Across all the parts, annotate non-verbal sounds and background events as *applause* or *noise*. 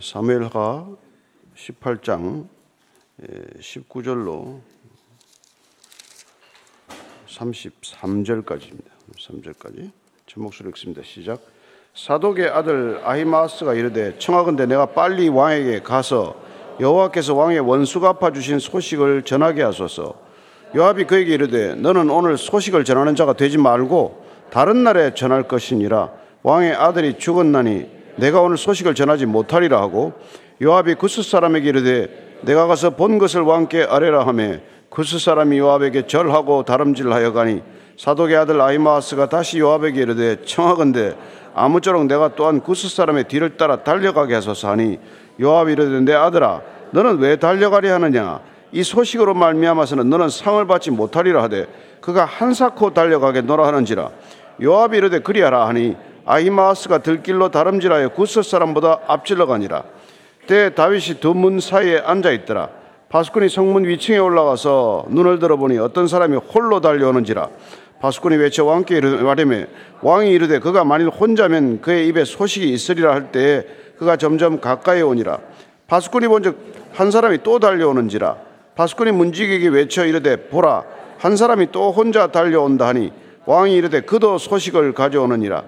사무엘하 18장 19절로 33절까지입니다. 3절까지 제 목소리 읽습니다. 시작. 사독의 아들 아히마스가 이르되 청하건대 내가 빨리 왕에게 가서 여호와께서 왕의 원수 갚아 주신 소식을 전하게 하소서. 요압이 그에게 이르되 너는 오늘 소식을 전하는 자가 되지 말고 다른 날에 전할 것이니라 왕의 아들이 죽었나니 내가 오늘 소식을 전하지 못하리라 하고 요압이 구스 사람에게 이르되 내가 가서 본 것을 왕께 아뢰라 하매 구스 사람이 요압에게 절하고 다름질하여 가니 사독의 아들 아이마스가 다시 요압에게 이르되 청하건대 아무쪼록 내가 또한 구스 사람의 뒤를 따라 달려가게 하소서 하니 요압이 이르되 내 아들아 너는 왜 달려가려 하느냐? 이 소식으로 말미암아서는 너는 상을 받지 못하리라 하되 그가 한사코 달려가게 노라 하는지라. 요압이 이르되 그리하라 하니 아히마스가 들길로 다름질하여 구스 사람보다 앞질러 가니라. 때 다윗이 두 문 사이에 앉아 있더라. 바스꾼이 성문 위층에 올라가서 눈을 들어보니 어떤 사람이 홀로 달려오는지라. 바스꾼이 외쳐 왕께 말하며 왕이 이르되 그가 만일 혼자면 그의 입에 소식이 있으리라 할 때에 그가 점점 가까이 오니라. 바스꾼이 본즉 한 사람이 또 달려오는지라. 바스꾼이 문지기에게 외쳐 이르되 보라 한 사람이 또 혼자 달려온다 하니 왕이 이르되 그도 소식을 가져오느니라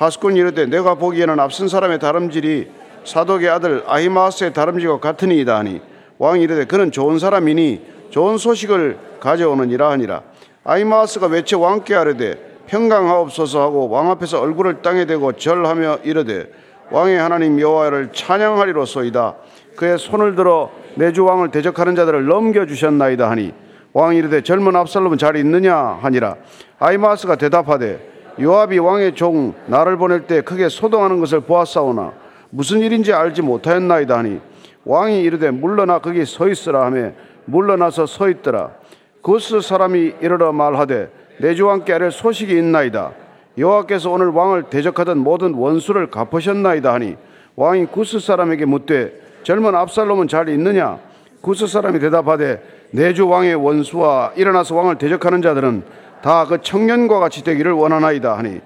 바스꾼이 이르되 내가 보기에는 앞선 사람의 다름질이 사독의 아들 아히마스의 다름질과 같으니이다 하니 왕이 이르되 그는 좋은 사람이니 좋은 소식을 가져오느니라 하니라. 아히마스가 외쳐 왕께 아뢰되 평강하옵소서 하고 왕 앞에서 얼굴을 땅에 대고 절하며 이르되 왕의 하나님 여호와를 찬양하리로소이다. 그의 손을 들어 내 주 왕을 대적하는 자들을 넘겨 주셨나이다 하니 왕이 이르되 젊은 압살롬은 잘 있느냐 하니라. 아이마스가 대답하되 요압이 왕의 종 나를 보낼 때 크게 소동하는 것을 보았사오나 무슨 일인지 알지 못하였나이다 하니 왕이 이르되 물러나 거기 서 있으라 하며 물러나서 서 있더라. 그스 사람이 이르러 말하되 내 주 왕께 아랠 소식이 있나이다. 여호와께서 오늘 왕을 대적하던 모든 원수를 갚으셨나이다 하니 왕이 구스 사람에게 묻되 젊은 압살롬은 잘 있느냐? 구스 사람이 대답하되 내주 왕의 원수와 일어나서 왕을 대적하는 자들은 다 그 청년과 같이 되기를 원하나이다 하니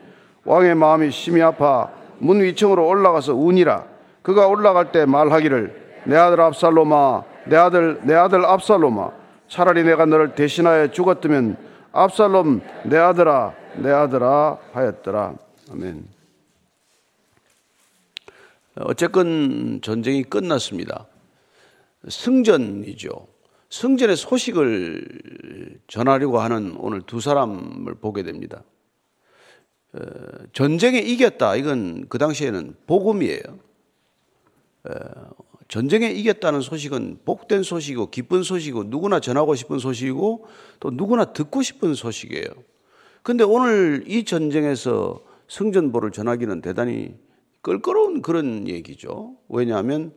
왕의 마음이 심히 아파 문 위층으로 올라가서 우니라 그가 올라갈 때 말하기를 내 아들 압살롬아 내 아들 내 아들 압살롬아 차라리 내가 너를 대신하여 죽었으면 압살롬 내 아들아 내 아들아 하였더라 아멘. 어쨌건 전쟁이 끝났습니다. 승전이죠. 승전의 소식을 전하려고 하는 오늘 두 사람을 보게 됩니다. 어, 전쟁에 이겼다. 이건 그 당시에는 복음이에요. 어, 전쟁에 이겼다는 소식은 복된 소식이고 기쁜 소식이고 누구나 전하고 싶은 소식이고 또 누구나 듣고 싶은 소식이에요. 근데 오늘 이 전쟁에서 승전보를 전하기는 대단히 껄끄러운 그런 얘기죠. 왜냐하면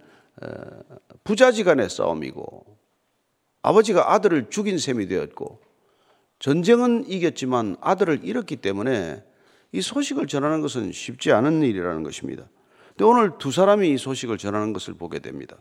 부자지간의 싸움이고 아버지가 아들을 죽인 셈이 되었고 전쟁은 이겼지만 아들을 잃었기 때문에 이 소식을 전하는 것은 쉽지 않은 일이라는 것입니다. 근데 오늘 두 사람이 이 소식을 전하는 것을 보게 됩니다.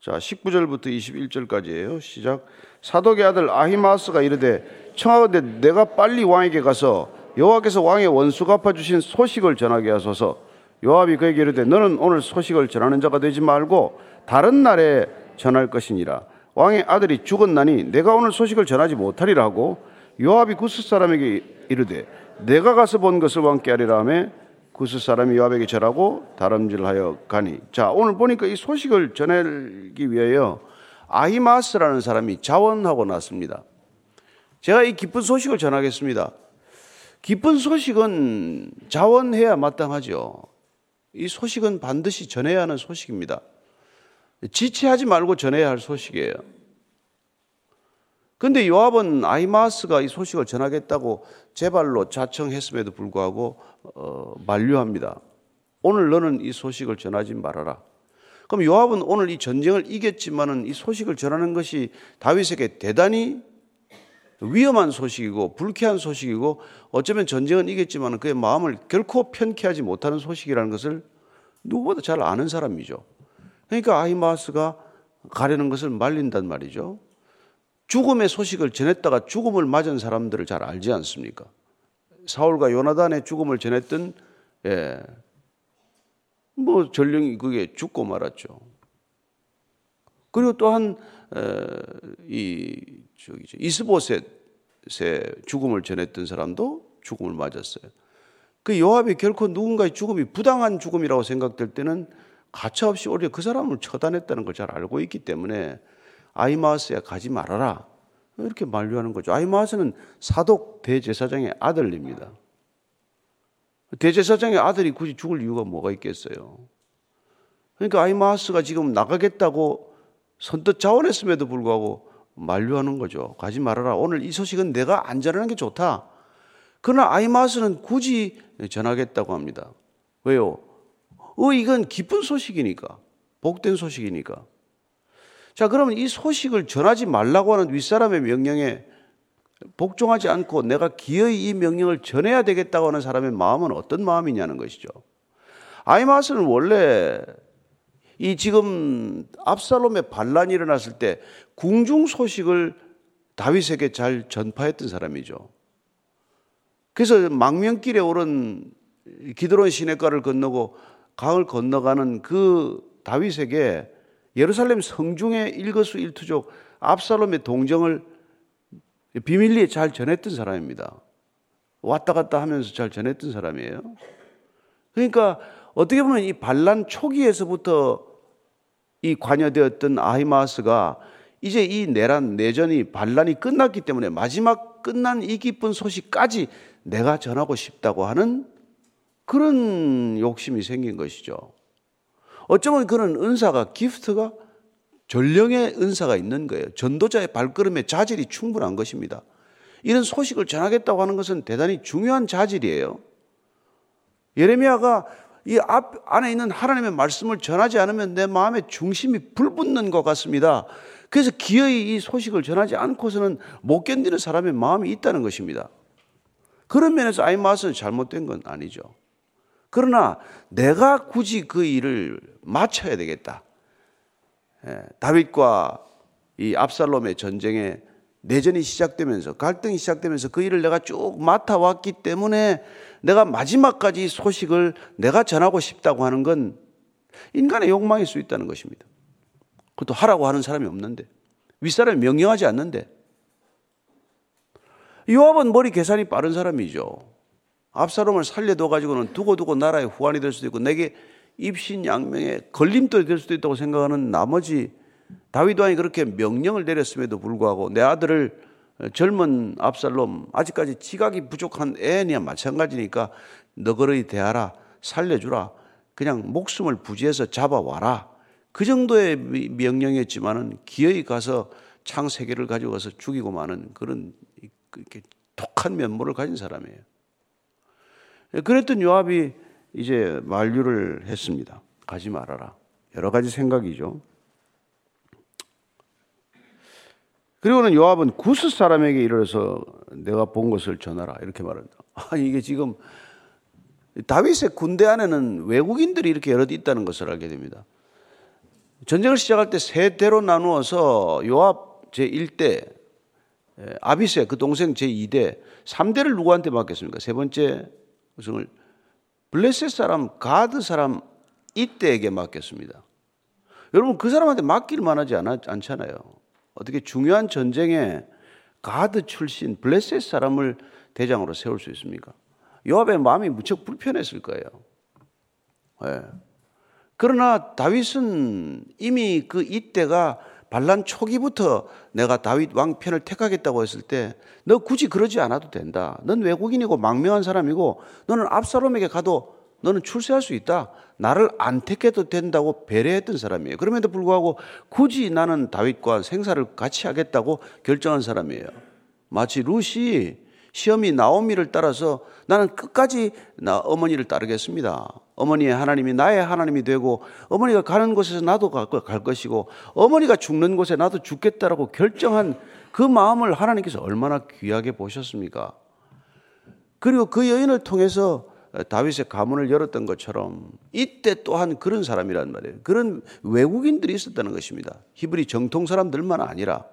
자, 19절부터 21절까지예요. 시작. 사독의 아들 아히마스가 이르되 청하건대 내가 빨리 왕에게 가서 여호와께서 왕의 원수 갚아 주신 소식을 전하게 하소서. 요압이 그에게 이르되 너는 오늘 소식을 전하는 자가 되지 말고 다른 날에 전할 것이니라. 왕의 아들이 죽었나니 내가 오늘 소식을 전하지 못하리라 하고 요압이 구스 사람에게 이르되 내가 가서 본 것을 왕께 하리라 하며 구스 사람이 요압에게 절하고 다름질하여 가니 자 오늘 보니까 이 소식을 전하기 위하여 아히마스라는 사람이 자원하고 났습니다. 제가 이 기쁜 소식을 전하겠습니다. 기쁜 소식은 자원해야 마땅하죠. 이 소식은 반드시 전해야 하는 소식입니다. 지체하지 말고 전해야 할 소식이에요. 근데 요압은 아이마스가 이 소식을 전하겠다고 제발로 자청했음에도 불구하고 어, 만류합니다. 오늘 너는 이 소식을 전하지 말아라. 그럼 요압은 오늘 이 전쟁을 이겼지만은 이 소식을 전하는 것이 다윗에게 대단히 위험한 소식이고 불쾌한 소식이고 어쩌면 전쟁은 이겼지만 그의 마음을 결코 편케 하지 못하는 소식이라는 것을 누구보다 잘 아는 사람이죠. 그러니까 아히마스가 가려는 것을 말린단 말이죠. 죽음의 소식을 전했다가 죽음을 맞은 사람들을 잘 알지 않습니까? 사울과 요나단의 죽음을 전했던 예, 뭐 전령이 그게 죽고 말았죠. 그리고 또한 이 저기 이스보셋의 죽음을 전했던 사람도 죽음을 맞았어요. 그 요압이 결코 누군가의 죽음이 부당한 죽음이라고 생각될 때는 가차없이 오히려 그 사람을 처단했다는 걸 잘 알고 있기 때문에 아이마스에 가지 말아라. 이렇게 만류하는 거죠. 아이마스는 사독 대제사장의 아들입니다. 대제사장의 아들이 굳이 죽을 이유가 뭐가 있겠어요? 그러니까 아이마스가 지금 나가겠다고 선뜻 자원했음에도 불구하고 만류하는 거죠. 가지 말아라. 오늘 이 소식은 내가 안 전하는 게 좋다. 그러나 아이마스는 굳이 전하겠다고 합니다. 왜요? 어, 이건 기쁜 소식이니까. 복된 소식이니까. 자, 그러면 이 소식을 전하지 말라고 하는 윗사람의 명령에 복종하지 않고 내가 기어이 이 명령을 전해야 되겠다고 하는 사람의 마음은 어떤 마음이냐는 것이죠. 아이마스는 원래 이 지금 압살롬의 반란이 일어났을 때 궁중 소식을 다윗에게 잘 전파했던 사람이죠. 그래서 망명길에 오른 기드론 시내가를 건너고 강을 건너가는 그 다윗에게 예루살렘 성중의 일거수 일투족 압살롬의 동정을 비밀리에 잘 전했던 사람입니다. 왔다 갔다 하면서 잘 전했던 사람이에요. 그러니까 어떻게 보면 이 반란 초기에서부터 이 관여되었던 아히마스가 이제 이 내란 내전이 반란이 끝났기 때문에 마지막 끝난 이 기쁜 소식까지 내가 전하고 싶다고 하는 그런 욕심이 생긴 것이죠. 어쩌면 그런 은사가 기프트가 전령의 은사가 있는 거예요. 전도자의 발걸음에 자질이 충분한 것입니다. 이런 소식을 전하겠다고 하는 것은 대단히 중요한 자질이에요. 예레미야가 이 앞 안에 있는 하나님의 말씀을 전하지 않으면 내 마음의 중심이 불붙는 것 같습니다. 그래서 기어이 이 소식을 전하지 않고서는 못 견디는 사람의 마음이 있다는 것입니다. 그런 면에서 아이마스는 잘못된 건 아니죠. 그러나 내가 굳이 그 일을 마쳐야 되겠다. 예, 다윗과 이 압살롬의 전쟁에 내전이 시작되면서 갈등이 시작되면서 그 일을 내가 쭉 맡아왔기 때문에 내가 마지막까지 소식을 내가 전하고 싶다고 하는 건 인간의 욕망일 수 있다는 것입니다. 그것도 하라고 하는 사람이 없는데 윗사람이 명령하지 않는데 요압은 머리 계산이 빠른 사람이죠. 압사롬을 살려둬 가지고는 두고두고 나라의 후환이 될 수도 있고 내게 입신양명의 걸림돌이 될 수도 있다고 생각하는 나머지 다윗 왕이 그렇게 명령을 내렸음에도 불구하고 내 아들을 젊은 압살롬 아직까지 지각이 부족한 애니와 마찬가지니까 너그러이 대하라 살려주라 그냥 목숨을 부지해서 잡아와라 그 정도의 명령이었지만은 기어이 가서 창세 개를 가지고 가서 죽이고 마는 그런 이렇게 독한 면모를 가진 사람이에요. 그랬던 요압이 이제 만류를 했습니다. 가지 말아라. 여러 가지 생각이죠. 그리고는 요압은 구스 사람에게 이르러서 내가 본 것을 전하라 이렇게 말합니다. *laughs* 아 이게 지금 다윗의 군대 안에는 외국인들이 이렇게 여럿 있다는 것을 알게 됩니다. 전쟁을 시작할 때 세 대로 나누어서 요압 제 1대, 아비세 그 동생 제 2대, 3대를 누구한테 맡겼습니까? 세 번째 우승을 블레셋 사람, 가드 사람 이때에게 맡겼습니다. 여러분 그 사람한테 맡길 만하지 않잖아요. 어떻게 중요한 전쟁에 가드 출신 블레셋 사람을 대장으로 세울 수 있습니까? 요압의 마음이 무척 불편했을 거예요. 네. 그러나 다윗은 이미 그 이때가 반란 초기부터 내가 다윗 왕 편을 택하겠다고 했을 때 너 굳이 그러지 않아도 된다. 넌 외국인이고 망명한 사람이고 너는 압사롬에게 가도 너는 출세할 수 있다. 나를 안 택해도 된다고 배려했던 사람이에요. 그럼에도 불구하고 굳이 나는 다윗과 생사를 같이 하겠다고 결정한 사람이에요. 마치 루시 시험이 나오미를 따라서 나는 끝까지 나 어머니를 따르겠습니다. 어머니의 하나님이 나의 하나님이 되고 어머니가 가는 곳에서 나도 갈 것이고 어머니가 죽는 곳에 나도 죽겠다라고 결정한 그 마음을 하나님께서 얼마나 귀하게 보셨습니까? 그리고 그 여인을 통해서 다윗의 가문을 열었던 것처럼 이때 또한 그런 사람이란 말이에요. 그런 외국인들이 있었다는 것입니다. 히브리 정통 사람들만 아니라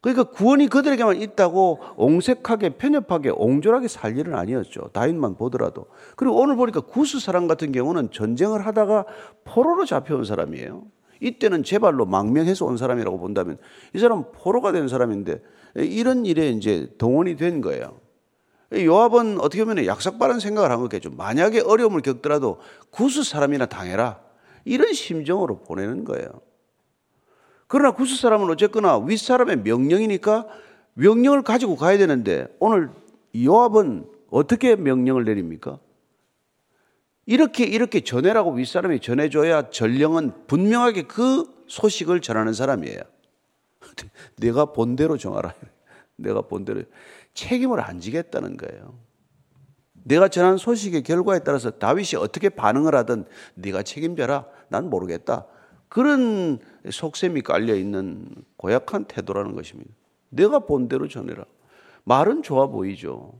그러니까 구원이 그들에게만 있다고 옹색하게 편협하게 옹졸하게 살 일은 아니었죠. 다윗만 보더라도. 그리고 오늘 보니까 구스 사람 같은 경우는 전쟁을 하다가 포로로 잡혀온 사람이에요. 이때는 제발로 망명해서 온 사람이라고 본다면 이 사람은 포로가 된 사람인데 이런 일에 이제 동원이 된 거예요. 요압은 어떻게 보면 약삭빠른 생각을 한 거겠죠. 만약에 어려움을 겪더라도 구스 사람이나 당해라. 이런 심정으로 보내는 거예요. 그러나 구스 사람은 어쨌거나 윗사람의 명령이니까 명령을 가지고 가야 되는데 오늘 요압은 어떻게 명령을 내립니까? 이렇게 이렇게 전해라고 윗사람이 전해줘야 전령은 분명하게 그 소식을 전하는 사람이에요. *laughs* 내가 본대로 정하라. *laughs* 내가 본대로 책임을 안 지겠다는 거예요. 내가 전한 소식의 결과에 따라서 다윗이 어떻게 반응을 하든 네가 책임져라. 난 모르겠다. 그런 속셈이 깔려 있는 고약한 태도라는 것입니다. 내가 본대로 전해라. 말은 좋아 보이죠.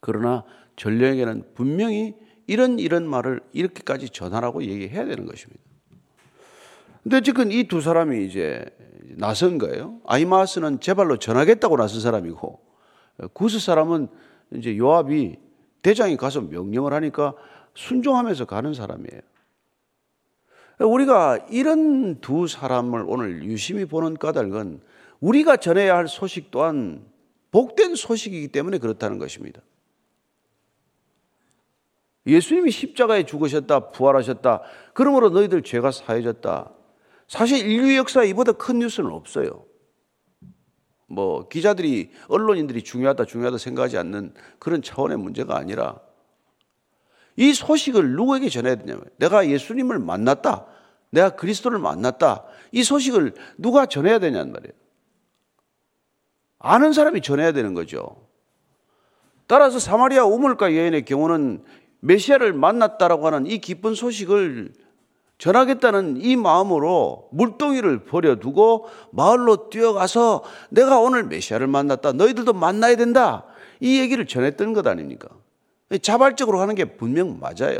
그러나 전령에게는 분명히 이런 이런 말을 이렇게까지 전하라고 얘기해야 되는 것입니다. 근데 지금 이 두 사람이 이제 나선 거예요. 아이마스는 제발로 전하겠다고 나선 사람이고 구스 사람은 이제 요압이 대장이 가서 명령을 하니까 순종하면서 가는 사람이에요. 우리가 이런 두 사람을 오늘 유심히 보는 까닭은 우리가 전해야 할 소식 또한 복된 소식이기 때문에 그렇다는 것입니다. 예수님이 십자가에 죽으셨다, 부활하셨다. 그러므로 너희들 죄가 사해졌다. 사실 인류 역사에 이보다 큰 뉴스는 없어요. 뭐 기자들이 언론인들이 중요하다 중요하다 생각하지 않는 그런 차원의 문제가 아니라 이 소식을 누구에게 전해야 되냐면 내가 예수님을 만났다. 내가 그리스도를 만났다. 이 소식을 누가 전해야 되냐는 말이에요. 아는 사람이 전해야 되는 거죠. 따라서 사마리아 우물가 여인의 경우는 메시아를 만났다라고 하는 이 기쁜 소식을 전하겠다는 이 마음으로 물동이를 버려두고 마을로 뛰어가서 내가 오늘 메시아를 만났다. 너희들도 만나야 된다. 이 얘기를 전했던 것 아닙니까? 자발적으로 하는 게 분명 맞아요.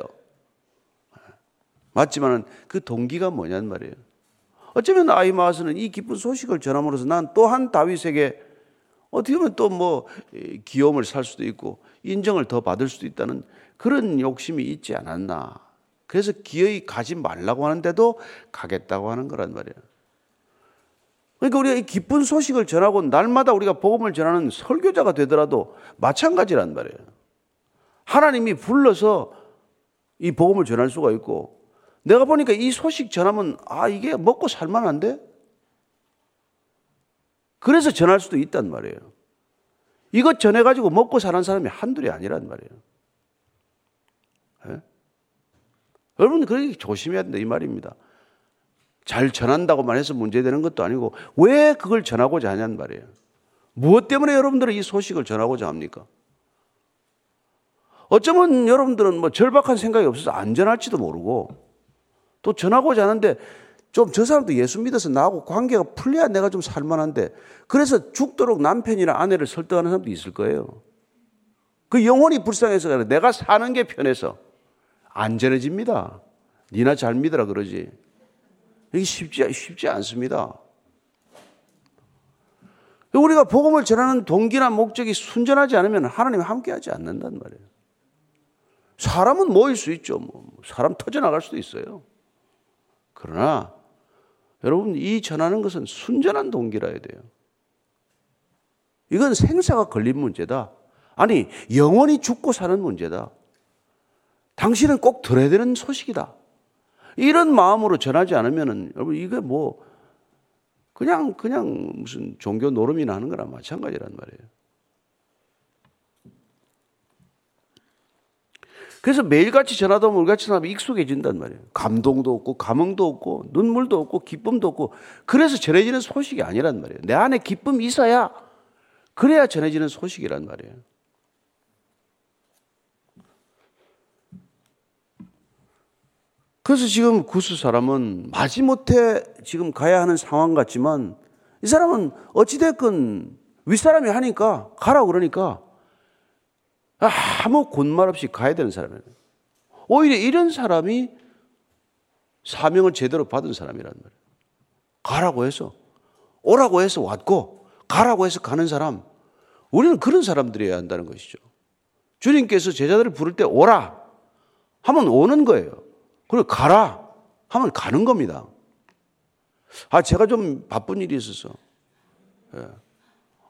맞지만 그 동기가 뭐냐는 말이에요. 어쩌면 아이마스는 이 기쁜 소식을 전함으로써 난 또한 다윗에게 어떻게 보면 또 뭐 기염을 살 수도 있고 인정을 더 받을 수도 있다는 그런 욕심이 있지 않았나. 그래서 기어이 가지 말라고 하는데도 가겠다고 하는 거란 말이에요. 그러니까 우리가 이 기쁜 소식을 전하고 날마다 우리가 복음을 전하는 설교자가 되더라도 마찬가지란 말이에요. 하나님이 불러서 이 복음을 전할 수가 있고 내가 보니까 이 소식 전하면 아 이게 먹고 살만한데 그래서 전할 수도 있단 말이에요. 이것 전해가지고 먹고 사는 사람이 한둘이 아니란 말이에요. 예? 여러분, 그렇게 조심해야 된다, 이 말입니다. 잘 전한다고만 해서 문제되는 것도 아니고, 왜 그걸 전하고자 하냐는 말이에요. 무엇 때문에 여러분들은 이 소식을 전하고자 합니까? 어쩌면 여러분들은 뭐 절박한 생각이 없어서 안 전할지도 모르고, 또 전하고자 하는데, 좀 저 사람도 예수 믿어서 나하고 관계가 풀려야 내가 좀 살만한데, 그래서 죽도록 남편이나 아내를 설득하는 사람도 있을 거예요. 그 영혼이 불쌍해서 내가 사는 게 편해서 안전해집니다. 니나 잘 믿어라 그러지. 이게 쉽지, 쉽지 않습니다. 우리가 복음을 전하는 동기나 목적이 순전하지 않으면 하나님 함께 하지 않는단 말이에요. 사람은 모일 수 있죠. 뭐. 사람 터져나갈 수도 있어요. 그러나 여러분 이 전하는 것은 순전한 동기라야 돼요. 이건 생사가 걸린 문제다. 아니 영원히 죽고 사는 문제다. 당신은 꼭 들어야 되는 소식이다. 이런 마음으로 전하지 않으면은 여러분 이게 뭐 그냥 그냥 무슨 종교 노름이나 하는 거랑 마찬가지란 말이에요. 그래서 매일같이 전하다 우리같이 사람이 익숙해진단 말이에요. 감동도 없고, 감흥도 없고, 눈물도 없고, 기쁨도 없고, 그래서 전해지는 소식이 아니란 말이에요. 내 안에 기쁨이 있어야, 그래야 전해지는 소식이란 말이에요. 그래서 지금 구스 사람은 마지못해 지금 가야 하는 상황 같지만 이 사람은 어찌됐건 윗사람이 하니까 가라 그러니까 아무 곧말 없이 가야 되는 사람이에요. 오히려 이런 사람이 사명을 제대로 받은 사람이란 말이에요. 가라고 해서 오라고 해서 왔고 가라고 해서 가는 사람. 우리는 그런 사람들이어야 한다는 것이죠. 주님께서 제자들을 부를 때 오라 하면 오는 거예요. 그리고 가라 하면 가는 겁니다. 아, 제가 좀 바쁜 일이 있어서. 예.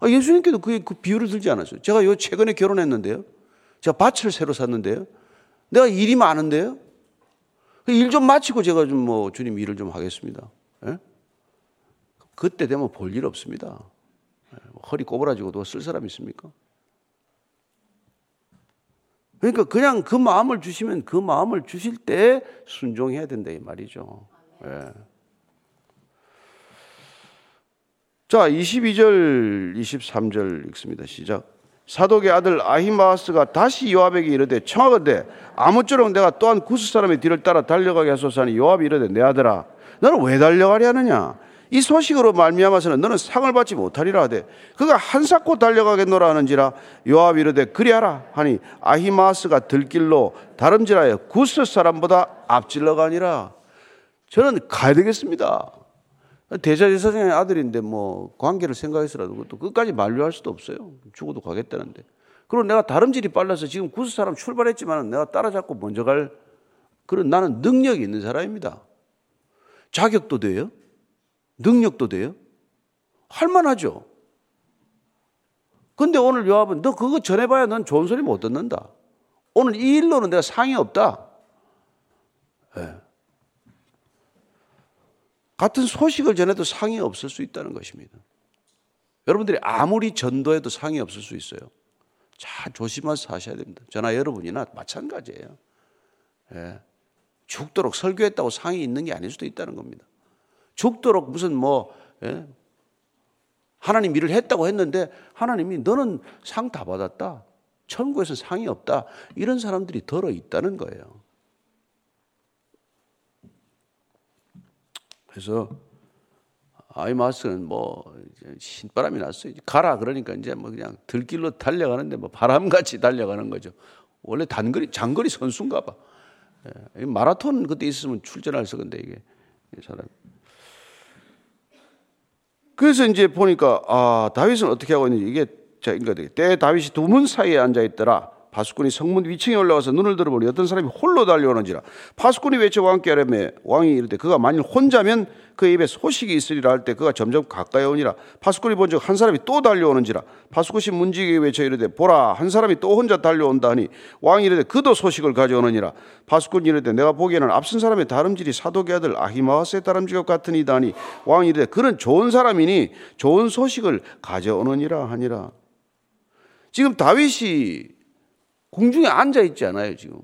아, 예수님께도 그, 그 비유를 들지 않았어요. 제가 요 최근에 결혼했는데요. 제가 밭을 새로 샀는데요. 내가 일이 많은데요. 그일좀 마치고 제가 좀 뭐 주님 일을 좀 하겠습니다. 예? 그때 되면 볼 일 없습니다. 예, 허리 꼬부라지고 누가 쓸 사람 있습니까? 그러니까 그냥 그 마음을 주시면 그 마음을 주실 때 순종해야 된다 이 말이죠. 예. 자, 22절, 23절 읽습니다. 시작. 사독의 아들 아히마스가 다시 요압에게 이르되 청하건대 아무쪼록 내가 또한 구스 사람의 뒤를 따라 달려가게 하소서 하니 요압이 이르되 내 아들아 너는 왜 달려가려 하느냐? 이 소식으로 말미암아서는 너는 상을 받지 못하리라 하되 그가 한사코 달려가겠노라 하는지라 요압이 이르되 그리하라 하니 아히마스가 들길로 다름질하여 구스 사람보다 앞질러 가니라. 저는 가야 되겠습니다 대자제사장의 아들인데 뭐 관계를 생각해서라도 그것도 끝까지 만류할 수도 없어요. 죽어도 가겠다는데. 그리고 내가 다름질이 빨라서 지금 구수 사람 출발했지만 내가 따라잡고 먼저 갈 그런 나는 능력이 있는 사람입니다. 자격도 돼요. 능력도 돼요. 할만하죠. 근데 오늘 요압은 너 그거 전해봐야 넌 좋은 소리 못 듣는다. 오늘 이 일로는 내가 상이 없다. 네. 같은 소식을 전해도 상이 없을 수 있다는 것입니다. 여러분들이 아무리 전도해도 상이 없을 수 있어요. 자, 조심해서 하셔야 됩니다. 저나 여러분이나 마찬가지예요. 예. 죽도록 설교했다고 상이 있는 게 아닐 수도 있다는 겁니다. 죽도록 무슨 뭐, 예? 하나님 일을 했다고 했는데 하나님이 너는 상 다 받았다. 천국에서 상이 없다. 이런 사람들이 덜어 있다는 거예요. 그래서 아이 마스는 뭐 신바람이 났어요. 가라 그러니까 이제 뭐 그냥 들길로 달려가는데 뭐 바람같이 달려가는 거죠. 원래 단거리 장거리 선수인가 봐. 예, 마라톤 그때 있으면 출전할 수 건데 이게 사람. 그래서 이제 보니까 아 다윗은 어떻게 하고 있는지 이게 자 그러니까 때 다윗이 두 문 사이에 앉아 있더라. 파수꾼이 성문 위층에 올라와서 눈을 들어보니 어떤 사람이 홀로 달려오는지라 파수꾼이 외쳐 왕께 아뢰매 왕이 이르되 그가 만일 혼자면 그 입에 소식이 있으리라 할 때 그가 점점 가까이 오니라. 파수꾼이 본즉 한 사람이 또 달려오는지라 파수꾼이 문지기에 외쳐 이르되 보라 한 사람이 또 혼자 달려온다 하니 왕이 이르되 그도 소식을 가져오느니라. 파수꾼이 이르되 내가 보기에는 앞선 사람의 다름질이 사독의 아들 아히마스의 다름질 것 같으니다 하니 왕이 이르되 그는 좋은 사람이니 좋은 소식을 가져오느니라 하니라. 지금 다윗이 공중에 앉아 있지 않아요, 지금.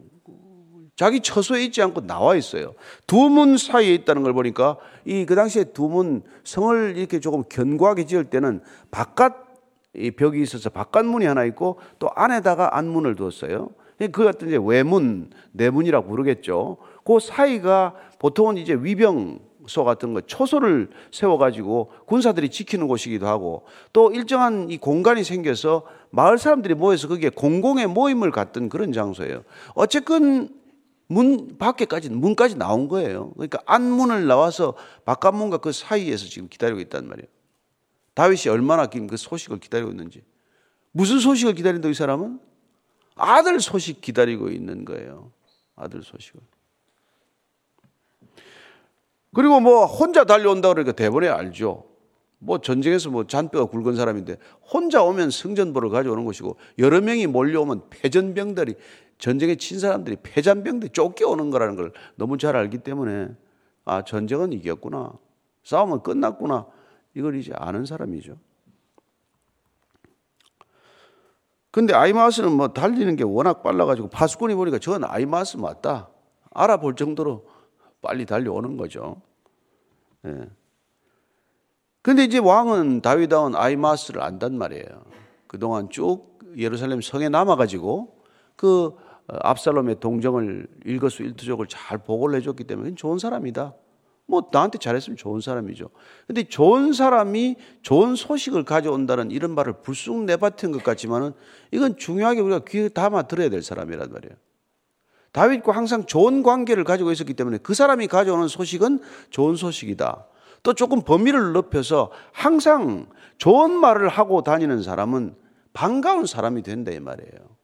자기 처소에 있지 않고 나와 있어요. 두 문 사이에 있다는 걸 보니까 이 그 당시에 두 문 성을 이렇게 조금 견고하게 지을 때는 바깥 이 벽이 있어서 바깥 문이 하나 있고 또 안에다가 안문을 두었어요. 그 같은 이제 외문, 내문이라고 부르겠죠. 그 사이가 보통은 이제 위병소 같은 거 초소를 세워가지고 군사들이 지키는 곳이기도 하고 또 일정한 이 공간이 생겨서 마을 사람들이 모여서 그게 공공의 모임을 갖던 그런 장소예요. 어쨌건 문 밖에까지 문까지 나온 거예요. 그러니까 안문을 나와서 바깥 문과 그 사이에서 지금 기다리고 있단 말이에요. 다윗이 얼마나 긴 그 소식을 기다리고 있는지. 무슨 소식을 기다린다 이 사람은? 아들 소식 기다리고 있는 거예요. 아들 소식을. 그리고 뭐 혼자 달려온다 그러니까 대본에 알죠. 뭐 전쟁에서 뭐 잔뼈가 굵은 사람인데 혼자 오면 승전보를 가져오는 것이고 여러 명이 몰려오면 패전병들이 전쟁에 친 사람들이 패전병들이 쫓겨오는 거라는 걸 너무 잘 알기 때문에 아 전쟁은 이겼구나 싸움은 끝났구나 이걸 이제 아는 사람이죠. 근데 아이마스는 뭐 달리는 게 워낙 빨라가지고 파수꾼이 보니까 저건 아이마스 맞다 알아볼 정도로 빨리 달려오는 거죠. 예. 근데 이제 왕은 다윗다운 아이마스를 안단 말이에요. 그동안 쭉 예루살렘 성에 남아가지고 그 어, 압살롬의 동정을 일거수일투족을 잘 보고를 해줬기 때문에 좋은 사람이다. 뭐 나한테 잘했으면 좋은 사람이죠. 근데 좋은 사람이 좋은 소식을 가져온다는 이런 말을 불쑥 내뱉은 것 같지만은 이건 중요하게 우리가 귀에 담아 들어야 될 사람이란 말이에요. 다윗과 항상 좋은 관계를 가지고 있었기 때문에 그 사람이 가져오는 소식은 좋은 소식이다. 또 조금 범위를 넓혀서 항상 좋은 말을 하고 다니는 사람은 반가운 사람이 된다 이 말이에요.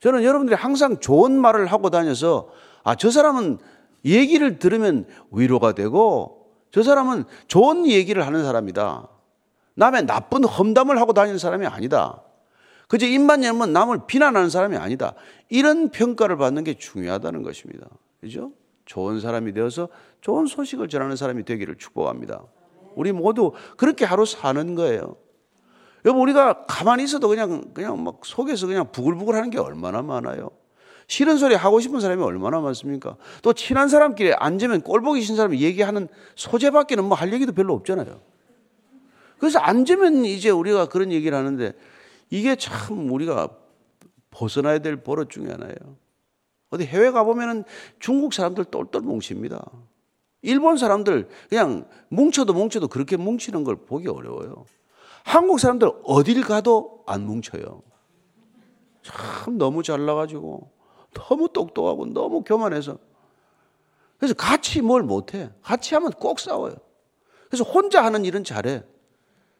저는 여러분들이 항상 좋은 말을 하고 다녀서 아, 저 사람은 얘기를 들으면 위로가 되고 저 사람은 좋은 얘기를 하는 사람이다. 남의 나쁜 험담을 하고 다니는 사람이 아니다. 그저 입만 열면 남을 비난하는 사람이 아니다. 이런 평가를 받는 게 중요하다는 것입니다. 그죠? 좋은 사람이 되어서 좋은 소식을 전하는 사람이 되기를 축복합니다. 우리 모두 그렇게 하루 사는 거예요. 여러분, 우리가 가만히 있어도 그냥, 그냥 막 속에서 그냥 부글부글 하는 게 얼마나 많아요. 싫은 소리 하고 싶은 사람이 얼마나 많습니까? 또 친한 사람끼리 앉으면 꼴보기 싫은 사람이 얘기하는 소재밖에는 뭐 할 얘기도 별로 없잖아요. 그래서 앉으면 이제 우리가 그런 얘기를 하는데 이게 참 우리가 벗어나야 될 버릇 중에 하나예요. 어디 해외 가보면은 중국 사람들 똘똘 뭉칩니다. 일본 사람들 그냥 뭉쳐도 뭉쳐도 그렇게 뭉치는 걸 보기 어려워요. 한국 사람들 어딜 가도 안 뭉쳐요. 참 너무 잘나가지고 너무 똑똑하고 너무 교만해서 그래서 같이 뭘 못해. 같이 하면 꼭 싸워요. 그래서 혼자 하는 일은 잘해.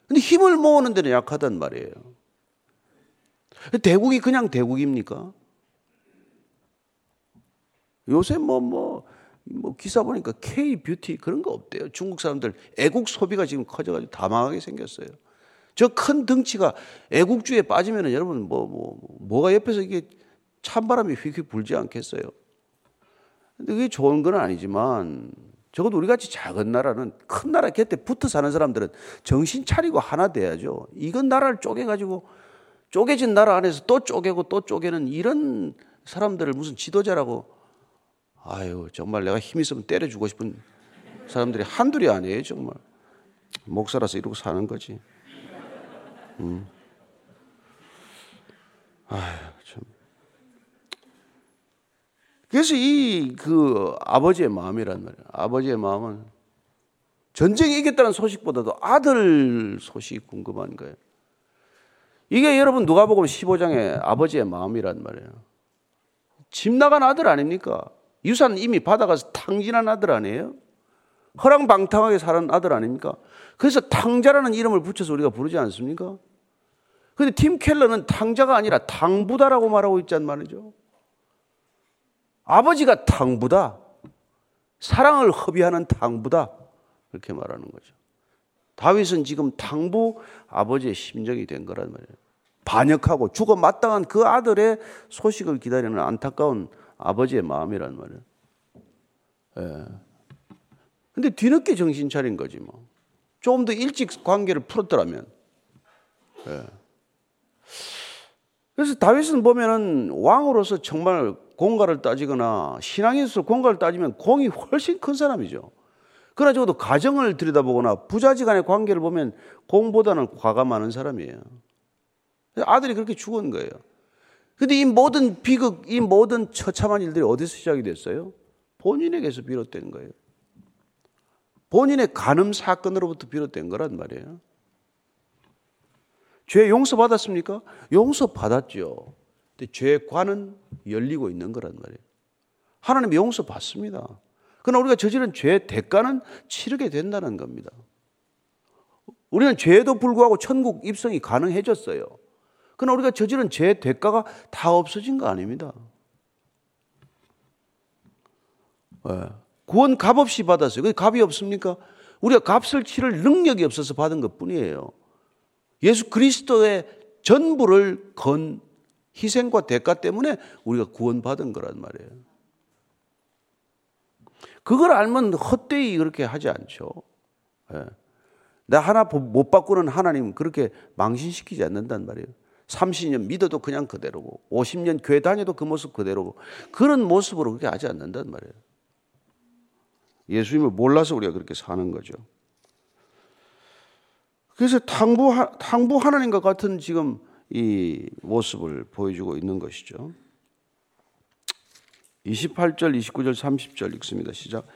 근데 힘을 모으는 데는 약하단 말이에요. 대국이 그냥 대국입니까? 요새 뭐, 뭐, 뭐 기사 보니까 K 뷰티 그런 거 없대요. 중국 사람들 애국 소비가 지금 커져가지고 다 망하게 생겼어요. 저 큰 덩치가 애국주의에 빠지면 여러분 뭐, 뭐, 뭐가 옆에서 이게 찬바람이 휙휙 불지 않겠어요? 근데 그게 좋은 건 아니지만 적어도 우리 같이 작은 나라는 큰 나라 곁에 붙어 사는 사람들은 정신 차리고 하나 돼야죠. 이건 나라를 쪼개가지고 쪼개진 나라 안에서 또 쪼개고 또 쪼개는 이런 사람들을 무슨 지도자라고 아유 정말 내가 힘 있으면 때려주고 싶은 사람들이 한둘이 아니에요 정말 목사라서 이러고 사는 거지. 음. 아유 참. 그래서 이 그 아버지의 마음이란 말이에요. 아버지의 마음은 전쟁에 이겼다는 소식보다도 아들 소식이 궁금한 거예요. 이게 여러분 누가복음 15장의 아버지의 마음이란 말이에요. 집 나간 아들 아닙니까? 유산 이미 받아가서 탕진한 아들 아니에요? 허랑방탕하게 사는 아들 아닙니까? 그래서 탕자라는 이름을 붙여서 우리가 부르지 않습니까? 근데 팀 켈러는 탕자가 아니라 탕부다라고 말하고 있단 말이죠. 아버지가 탕부다. 사랑을 허비하는 탕부다. 그렇게 말하는 거죠. 다윗은 지금 탕부 아버지의 심정이 된 거란 말이에요. 반역하고 죽어 마땅한 그 아들의 소식을 기다리는 안타까운 아버지의 마음이란 말이에요. 예. 근데 뒤늦게 정신 차린 거지 뭐. 조금 더 일찍 관계를 풀었더라면. 예. 그래서 다윗은 보면은 왕으로서 정말 공가를 따지거나 신앙에서 공가를 따지면 공이 훨씬 큰 사람이죠. 그러나 적어도 가정을 들여다보거나 부자지간의 관계를 보면 공보다는 과가 많은 사람이에요. 아들이 그렇게 죽은 거예요. 근데 이 모든 비극, 이 모든 처참한 일들이 어디서 시작이 됐어요? 본인에게서 비롯된 거예요. 본인의 간음 사건으로부터 비롯된 거란 말이에요. 죄 용서 받았습니까? 용서 받았죠. 근데 죄의 관은 열리고 있는 거란 말이에요. 하나님 용서 받습니다. 그러나 우리가 저지른 죄의 대가는 치르게 된다는 겁니다. 우리는 죄에도 불구하고 천국 입성이 가능해졌어요. 그러나 우리가 저지른 죄의 대가가 다 없어진 거 아닙니다. 네. 구원 값 없이 받았어요. 그 값이 없습니까? 우리가 값을 치를 능력이 없어서 받은 것 뿐이에요. 예수 그리스도의 전부를 건 희생과 대가 때문에 우리가 구원받은 거란 말이에요. 그걸 알면 헛되이 그렇게 하지 않죠. 예. 나 하나 못 바꾸는 하나님 그렇게 망신시키지 않는단 말이에요. 30년 믿어도 그냥 그대로고 50년 교회 다녀도 그 모습 그대로고 그런 모습으로 그렇게 하지 않는단 말이에요. 예수님을 몰라서 우리가 그렇게 사는 거죠. 그래서 탕부, 탕부 하나님과 같은 지금 이 모습을 보여주고 있는 것이죠. 28절, 29절, 30절 읽습니다. 시작.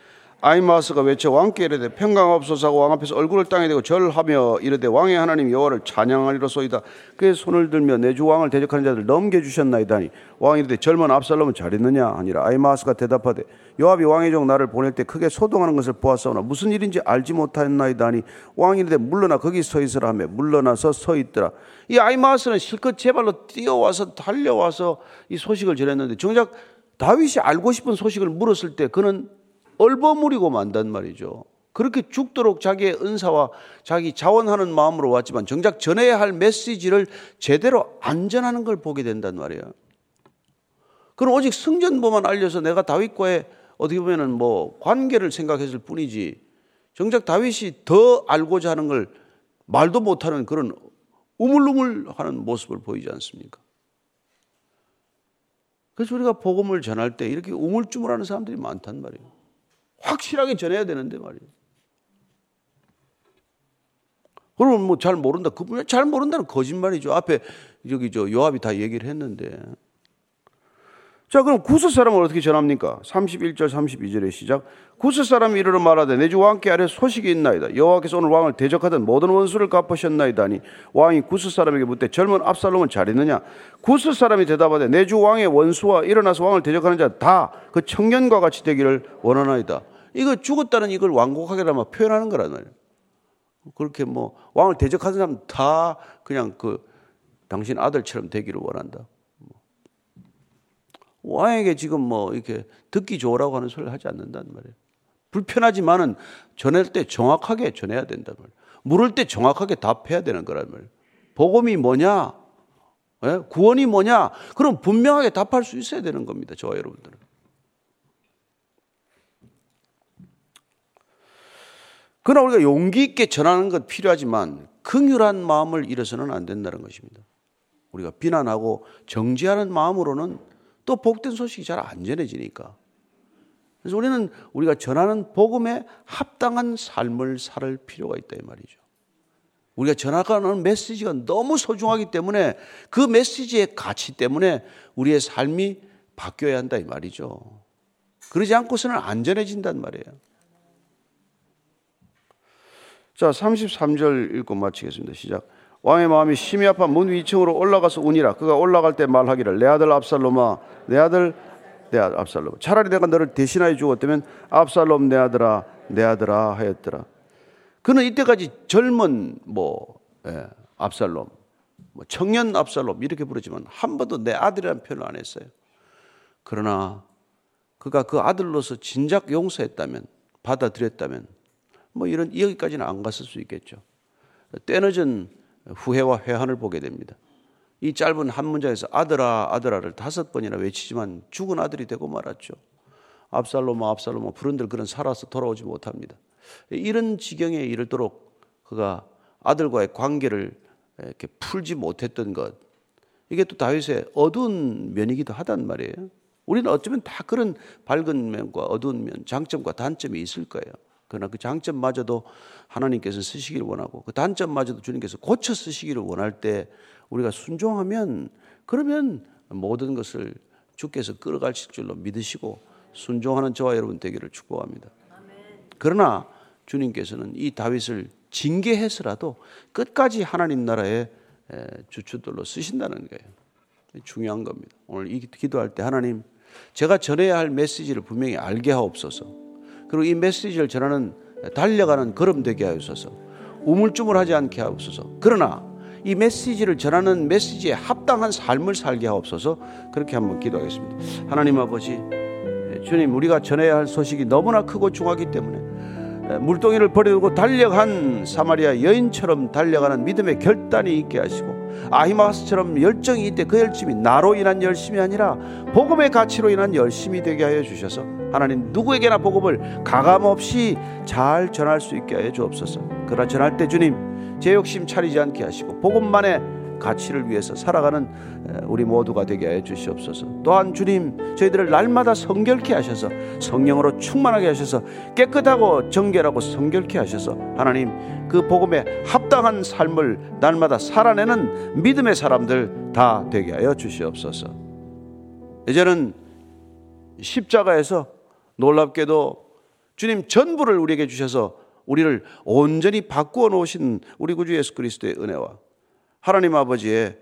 아이마스가 외쳐 왕께 이르되 평강없소서 하고 왕 앞에서 얼굴을 땅에 대고 절하며 이르되 왕의 하나님 여호와를 찬양하리로소이다. 그의 손을 들며 내 주 왕을 대적하는 자들 넘겨주셨나이다니. 왕이 이르되 젊은 압살롬은 잘했느냐 하니라. 아이마스가 대답하되 요압이 왕의 종 나를 보낼 때 크게 소동하는 것을 보았사오나 무슨 일인지 알지 못하였나이다니. 왕이 이르되 물러나 거기 서 있으라 하며 물러나서 서 있더라. 이 아이마스는 실컷 제 발로 뛰어와서 달려와서 이 소식을 전했는데 정작 다윗이 알고 싶은 소식을 물었을 때 그는 얼버무리고 만단 말이죠. 그렇게 죽도록 자기의 은사와 자기 자원하는 마음으로 왔지만 정작 전해야 할 메시지를 제대로 안 전하는 걸 보게 된단 말이에요. 그럼 오직 승전보만 알려서 내가 다윗과의 어떻게 보면은 뭐 관계를 생각했을 뿐이지 정작 다윗이 더 알고자 하는 걸 말도 못하는 그런 우물우물하는 모습을 보이지 않습니까? 그래서 우리가 복음을 전할 때 이렇게 우물쭈물하는 사람들이 많단 말이에요. 확실하게 전해야 되는데 말이에요. 그러면 뭐 잘 모른다. 그분 잘 모른다는 거짓말이죠. 앞에 여기 저 요압이 다 얘기를 했는데. 자, 그럼 구스 사람을 어떻게 전합니까? 31절 32절의 시작. 구스 사람이 이르러 말하되 내 주 왕께 아래 소식이 있나이다. 여호와께서 오늘 왕을 대적하던 모든 원수를 갚으셨나이다니 왕이 구스 사람에게 묻되 젊은 압살롬은 잘했느냐? 구스 사람이 대답하되 내 주 왕의 원수와 일어나서 왕을 대적하는 자 다 그 청년과 같이 되기를 원하나이다. 이거 죽었다는 이걸 완곡하게라마 표현하는 거란 말이에요. 그렇게 뭐 왕을 대적하는 사람 다 그냥 그 당신 아들처럼 되기를 원한다. 왕에게 지금 뭐 이렇게 듣기 좋으라고 하는 소리를 하지 않는단 말이에요. 불편하지만은 전할 때 정확하게 전해야 된단 말이에요. 물을 때 정확하게 답해야 되는 거란 말이에요. 복음이 뭐냐? 예? 구원이 뭐냐? 그럼 분명하게 답할 수 있어야 되는 겁니다. 저와 여러분들은. 그러나 우리가 용기 있게 전하는 것 필요하지만 긍휼한 마음을 잃어서는 안 된다는 것입니다. 우리가 비난하고 정지하는 마음으로는 또 복된 소식이 잘 안 전해지니까. 그래서 우리는 우리가 전하는 복음에 합당한 삶을 살 필요가 있다 이 말이죠. 우리가 전하는 메시지가 너무 소중하기 때문에 그 메시지의 가치 때문에 우리의 삶이 바뀌어야 한다 이 말이죠. 그러지 않고서는 안 전해진단 말이에요. 자, 33절 읽고 마치겠습니다. 시작. 왕의 마음이 심히 아파 문 위층으로 올라가서 운이라. 그가 올라갈 때 말하기를 내 아들 압살롬아 내 아들 내 아들 압살롬. 차라리 내가 너를 대신하여 죽었다면 압살롬 내 아들아 내 아들아 하였더라. 그는 이때까지 젊은 뭐 예, 압살롬 뭐 청년 압살롬 이렇게 부르지만 한 번도 내 아들이라는 표현을 안 했어요. 그러나 그가 그 아들로서 진작 용서했다면 받아들였다면 뭐 이런 여기까지는 안 갔을 수 있겠죠. 때늦은 후회와 회한을 보게 됩니다. 이 짧은 한 문장에서 아들아 아들아를 다섯 번이나 외치지만 죽은 아들이 되고 말았죠. 압살로마 압살로마 부른들 그런 살아서 돌아오지 못합니다. 이런 지경에 이르도록 그가 아들과의 관계를 이렇게 풀지 못했던 것 이게 또 다윗의 어두운 면이기도 하단 말이에요. 우리는 어쩌면 다 그런 밝은 면과 어두운 면, 장점과 단점이 있을 거예요. 그러나 그 장점마저도 하나님께서 쓰시기를 원하고 그 단점마저도 주님께서 고쳐 쓰시기를 원할 때 우리가 순종하면 그러면 모든 것을 주께서 끌어가실 줄로 믿으시고 순종하는 저와 여러분 되기를 축복합니다. 그러나 주님께서는 이 다윗을 징계해서라도 끝까지 하나님 나라의 주축들로 쓰신다는 거예요. 중요한 겁니다. 오늘 이 기도할 때 하나님 제가 전해야 할 메시지를 분명히 알게 하옵소서. 그리고 이 메시지를 전하는 달려가는 걸음 되게 하옵소서. 우물쭈물하지 않게 하옵소서. 그러나 이 메시지를 전하는 메시지에 합당한 삶을 살게 하옵소서. 그렇게 한번 기도하겠습니다. 하나님 아버지, 주님 우리가 전해야 할 소식이 너무나 크고 중하기 때문에 물동이를 버리고 달려간 사마리아 여인처럼 달려가는 믿음의 결단이 있게 하시고 아히마스처럼 열정이 있대 그 열심이 나로 인한 열심이 아니라 복음의 가치로 인한 열심이 되게 하여 주셔서 하나님 누구에게나 복음을 가감 없이 잘 전할 수 있게 하여 주옵소서. 그러나 전할 때 주님 제 욕심 차리지 않게 하시고 복음만의 가치를 위해서 살아가는 우리 모두가 되게 하여 주시옵소서. 또한 주님 저희들을 날마다 성결케 하셔서 성령으로 충만하게 하셔서 깨끗하고 정결하고 성결케 하셔서 하나님 그 복음에 합당한 삶을 날마다 살아내는 믿음의 사람들 다 되게 하여 주시옵소서. 이제는 십자가에서 놀랍게도 주님 전부를 우리에게 주셔서 우리를 온전히 바꾸어 놓으신 우리 구주 예수 그리스도의 은혜와 하나님 아버지의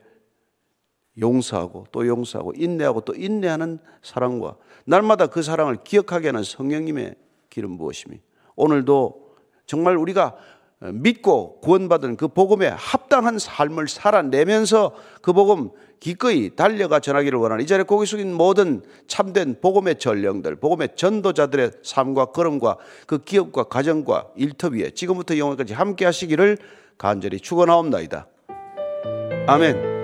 용서하고 또 용서하고 인내하고 또 인내하는 사랑과 날마다 그 사랑을 기억하게 하는 성령님의 기름 부으심이 오늘도 정말 우리가 믿고 구원받은 그 복음에 합당한 삶을 살아내면서 그 복음 기꺼이 달려가 전하기를 원하는 이 자리에 고개 숙인 모든 참된 복음의 전령들, 복음의 전도자들의 삶과 걸음과 그 기업과 가정과 일터 위에 지금부터 영원까지 함께 하시기를 간절히 축원하옵나이다. 아멘.